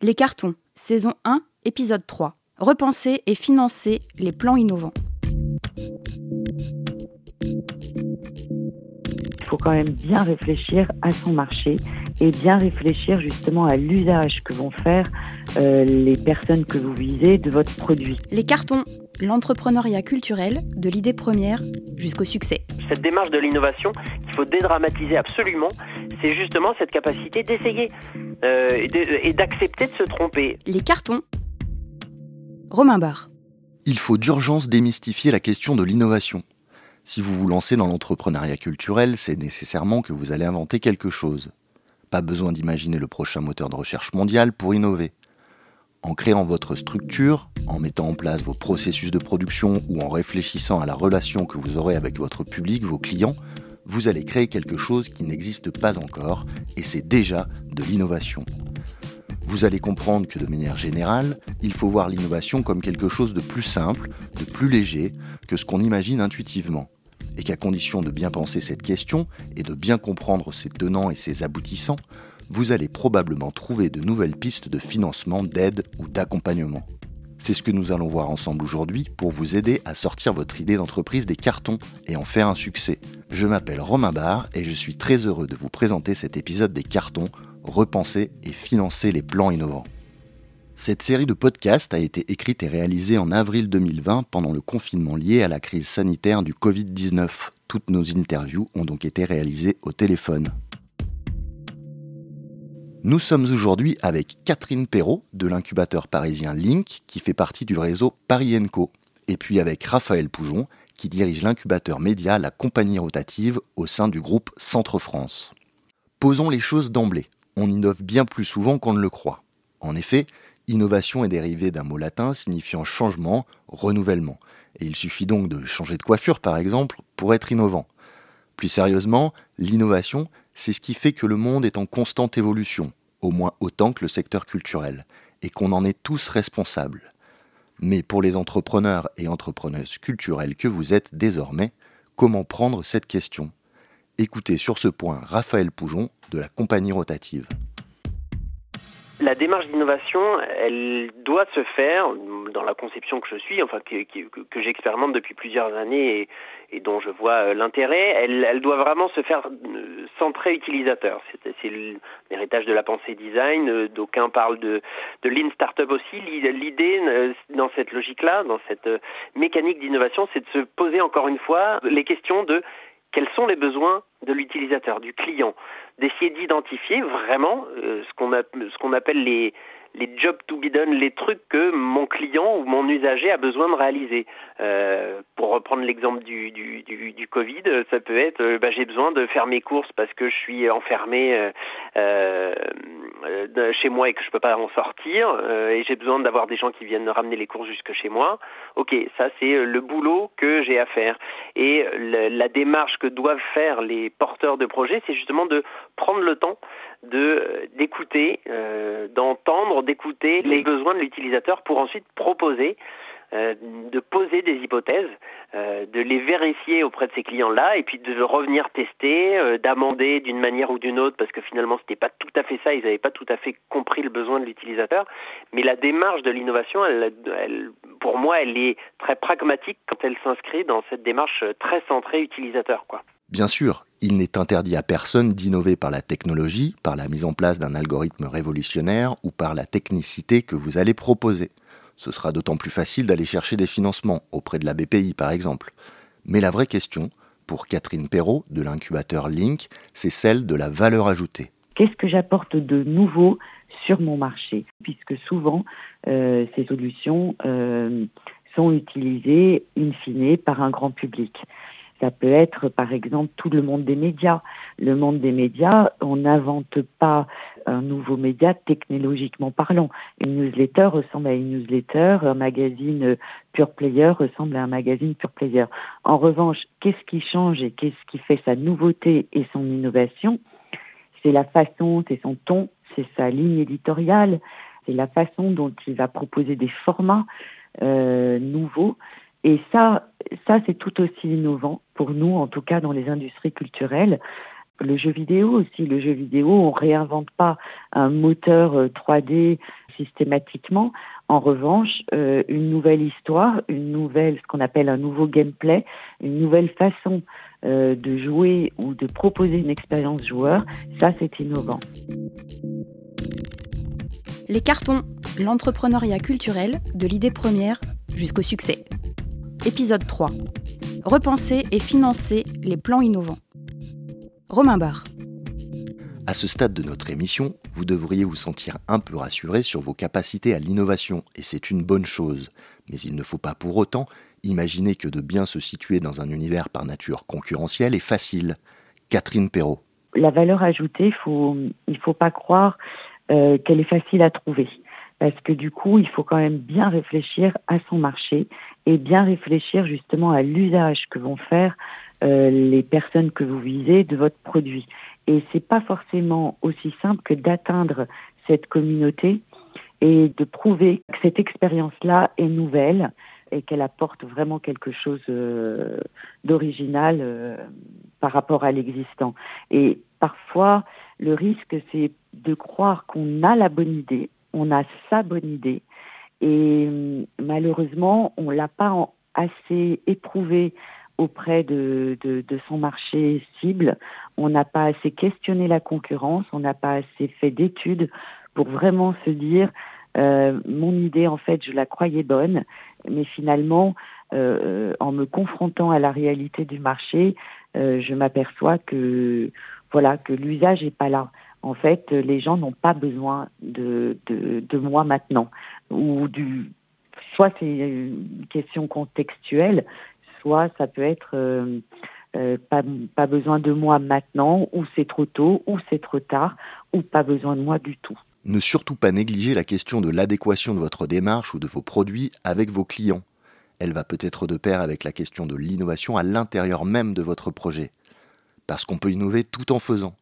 Les cartons, saison 1, épisode 3. Repenser et financer les plans innovants. Il faut quand même bien réfléchir à son marché et bien réfléchir justement à l'usage que vont faire euh, les personnes que vous visez de votre produit. Les cartons, l'entrepreneuriat culturel, de l'idée première jusqu'au succès. Cette démarche de l'innovation qu'il faut dédramatiser absolument, c'est justement cette capacité d'essayer euh, et d'accepter de se tromper. Les cartons. Romain Barre. Il faut d'urgence démystifier la question de l'innovation. Si vous vous lancez dans l'entrepreneuriat culturel, c'est nécessairement que vous allez inventer quelque chose. Pas besoin d'imaginer le prochain moteur de recherche mondial pour innover. En créant votre structure, en mettant en place vos processus de production ou en réfléchissant à la relation que vous aurez avec votre public, vos clients, vous allez créer quelque chose qui n'existe pas encore et c'est déjà de l'innovation. Vous allez comprendre que de manière générale, il faut voir l'innovation comme quelque chose de plus simple, de plus léger que ce qu'on imagine intuitivement. Et qu'à condition de bien penser cette question et de bien comprendre ses tenants et ses aboutissants, vous allez probablement trouver de nouvelles pistes de financement, d'aide ou d'accompagnement. C'est ce que nous allons voir ensemble aujourd'hui pour vous aider à sortir votre idée d'entreprise des cartons et en faire un succès. Je m'appelle Romain Barre et je suis très heureux de vous présenter cet épisode des cartons, repenser et financer les plans innovants. Cette série de podcasts a été écrite et réalisée en avril 2020 pendant le confinement lié à la crise sanitaire du Covid-19. Toutes nos interviews ont donc été réalisées au téléphone. Nous sommes aujourd'hui avec Catherine Perrault de l'incubateur parisien Link qui fait partie du réseau Paris Co. Et puis avec Raphaël Poujon qui dirige l'incubateur média La Compagnie Rotative au sein du groupe Centre France. Posons les choses d'emblée. On innove bien plus souvent qu'on ne le croit. En effet, innovation est dérivée d'un mot latin signifiant changement, renouvellement. Et il suffit donc de changer de coiffure par exemple pour être innovant. Plus sérieusement, l'innovation, c'est ce qui fait que le monde est en constante évolution, au moins autant que le secteur culturel, et qu'on en est tous responsables. Mais pour les entrepreneurs et entrepreneuses culturelles que vous êtes désormais, comment prendre cette question? Écoutez sur ce point Raphaël Poujon de la compagnie rotative. La démarche d'innovation, elle doit se faire dans la conception que je suis, enfin que, que, j'expérimente depuis plusieurs années et, dont je vois euh, l'intérêt. Elle, doit vraiment se faire euh, centrée utilisateur. C'est l'héritage de la pensée design. Euh, d'aucuns parlent de, de lean startup aussi. L'idée dans cette logique-là, dans cette mécanique d'innovation, c'est de se poser encore une fois les questions de quels sont les besoins de l'utilisateur, du client, d'essayer d'identifier vraiment euh, ce qu'on appelle les, jobs to be done, les trucs que ou mon usager a besoin de réaliser. Euh, pour reprendre l'exemple du, Covid, ça peut être euh, bah, j'ai besoin de faire mes courses parce que je suis enfermé euh, chez moi et que je peux pas en sortir et j'ai besoin d'avoir des gens qui viennent ramener les courses jusque chez moi. Ok, ça c'est le boulot que j'ai à faire. Et la démarche que doivent faire les porteurs de projets, c'est justement de prendre le temps de d'écouter, euh, d'entendre, d'écouter les besoins de l'utilisateur pour ensuite proposer euh, de poser des hypothèses, euh, de les vérifier auprès de ces clients-là, et puis de revenir tester, euh, d'amender d'une manière ou d'une autre, parce que finalement c'était pas tout à fait ça, ils n'avaient pas tout à fait compris le besoin de l'utilisateur. Mais la démarche de l'innovation, elle, elle, pour moi, elle est très pragmatique quand elle s'inscrit dans cette démarche très centrée utilisateur, quoi. Bien sûr, il n'est interdit à personne d'innover par la technologie, par la mise en place d'un algorithme révolutionnaire ou par la technicité que vous allez proposer. Ce sera d'autant plus facile d'aller chercher des financements auprès de la BPI par exemple. Mais la vraie question, pour Catherine Perrault de l'incubateur Link, c'est celle de la valeur ajoutée. Qu'est-ce que j'apporte de nouveau sur mon marché? Puisque souvent, euh, ces solutions euh, sont utilisées in fine par un grand public. Ça peut être, par exemple, tout le monde des médias. Le monde des médias, on n'invente pas un nouveau média technologiquement parlant. Une newsletter ressemble à une newsletter, un magazine pure player ressemble à un magazine pure player. En revanche, qu'est-ce qui change et qu'est-ce qui fait sa nouveauté et son innovation? C'est la façon, c'est son ton, c'est sa ligne éditoriale, c'est la façon dont il va proposer des formats euh, nouveaux et ça, ça c'est tout aussi innovant pour nous, en tout cas dans les industries culturelles. le jeu vidéo aussi. Le jeu vidéo, on réinvente pas un moteur 3D euh, systématiquement. En revanche, euh, une nouvelle histoire, une nouvelle, ce qu'on appelle un nouveau gameplay, une nouvelle façon euh, de jouer ou de proposer une expérience joueur, ça c'est innovant. Les cartons, l'entrepreneuriat culturel, de l'idée première jusqu'au succès. Épisode 3. Repenser et financer les plans innovants. Romain Barre. À ce stade de notre émission, vous devriez vous sentir un peu rassuré sur vos capacités à l'innovation, et c'est une bonne chose. Mais il ne faut pas pour autant imaginer que de bien se situer dans un univers par nature concurrentiel est facile. Catherine Perrault. La valeur ajoutée, faut, il ne faut pas croire euh, qu'elle est facile à trouver. Parce que du coup, il faut quand même bien réfléchir à son marché et bien réfléchir justement à l'usage que vont faire euh, les personnes que vous visez de votre produit. Et c'est pas forcément aussi simple que d'atteindre cette communauté et de prouver que cette expérience-là est nouvelle et qu'elle apporte vraiment quelque chose euh, d'original euh, par rapport à l'existant. Et parfois, le risque, c'est de croire qu'on a la bonne idée, on a sa bonne idée, et malheureusement, on l'a pas assez éprouvé auprès de, de, de, son marché cible. On n'a pas assez questionné la concurrence, on n'a pas assez fait d'études pour vraiment se dire euh, mon idée en fait je la croyais bonne, mais finalement euh, en me confrontant à la réalité du marché, euh, je m'aperçois que voilà que l'usage est pas là. En fait, les gens n'ont pas besoin de, de, moi maintenant ou du soit c'est une question contextuelle, soit ça peut être euh, euh, pas, pas besoin de moi maintenant, ou c'est trop tôt, ou c'est trop tard, ou pas besoin de moi du tout. Ne surtout pas négliger la question de l'adéquation de votre démarche ou de vos produits avec vos clients. Elle va peut-être de pair avec la question de l'innovation à l'intérieur même de votre projet. Parce qu'on peut innover tout en faisant,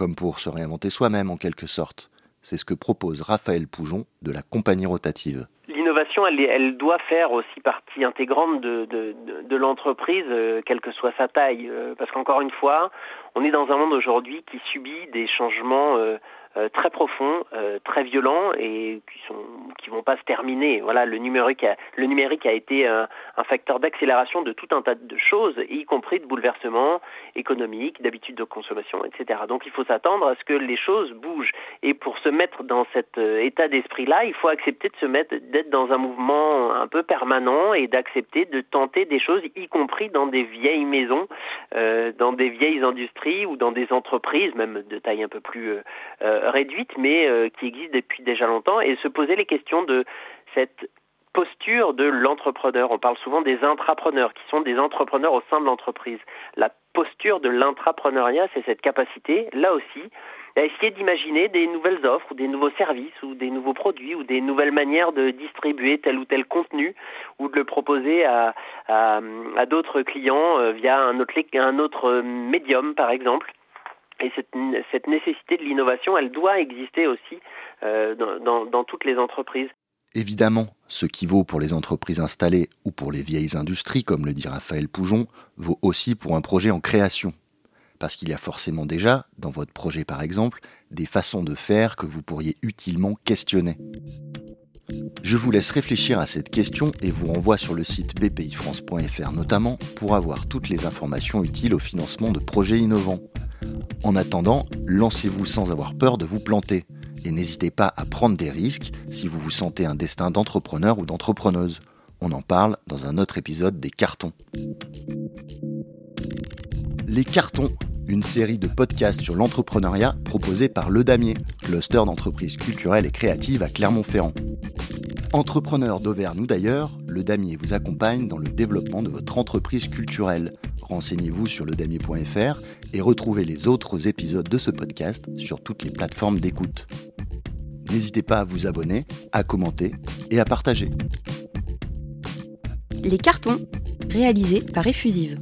comme pour se réinventer soi-même en quelque sorte. C'est ce que propose Raphaël Poujon de la compagnie rotative l'innovation, elle, doit faire aussi partie intégrante de, l'entreprise, euh, quelle que soit sa taille. Euh, parce qu'encore une fois, on est dans un monde aujourd'hui qui subit des changements euh, euh, très profonds, euh, très violents et qui sont qui vont pas se terminer. Voilà, le numérique a, le numérique a été un, un facteur d'accélération de tout un tas de choses, y compris de bouleversements économiques, d'habitudes de consommation, etc. Donc il faut s'attendre à ce que les choses bougent. Et pour se mettre dans cet euh, état d'esprit-là, il faut accepter de se mettre, d'être dans un mouvement un peu permanent et d'accepter de tenter des choses, y compris dans des vieilles maisons, euh, dans des vieilles industries ou dans des entreprises, même de taille un peu plus euh, réduite, mais euh, qui existe depuis déjà longtemps, et se poser les questions de cette posture de l'entrepreneur. On parle souvent des intrapreneurs, qui sont des entrepreneurs au sein de l'entreprise. Posture de l'intrapreneuriat, c'est cette capacité, là aussi, à essayer d'imaginer des nouvelles offres ou des nouveaux services ou des nouveaux produits ou des nouvelles manières de distribuer tel ou tel contenu ou de le proposer à, à, à d'autres clients euh, via un autre, un autre médium, par exemple. Et cette, cette nécessité de l'innovation, elle doit exister aussi euh, dans, dans, toutes les entreprises. Évidemment, ce qui vaut pour les entreprises installées ou pour les vieilles industries, comme le dit Raphaël Poujon, vaut aussi pour un projet en création. Parce qu'il y a forcément déjà, dans votre projet par exemple, des façons de faire que vous pourriez utilement questionner. Je vous laisse réfléchir à cette question et vous renvoie sur le site bpifrance.fr notamment pour avoir toutes les informations utiles au financement de projets innovants. En attendant, lancez-vous sans avoir peur de vous planter. Et n'hésitez pas à prendre des risques si vous vous sentez un destin d'entrepreneur ou d'entrepreneuse. On en parle dans un autre épisode des cartons. Les cartons, une série de podcasts sur l'entrepreneuriat proposée par Le Damier, cluster d'entreprises culturelles et créatives à Clermont-Ferrand. Entrepreneur d'Auvergne ou d'ailleurs, le Damier vous accompagne dans le développement de votre entreprise culturelle. Renseignez-vous sur ledamier.fr et retrouvez les autres épisodes de ce podcast sur toutes les plateformes d'écoute. N'hésitez pas à vous abonner, à commenter et à partager. Les cartons, réalisés par Effusive.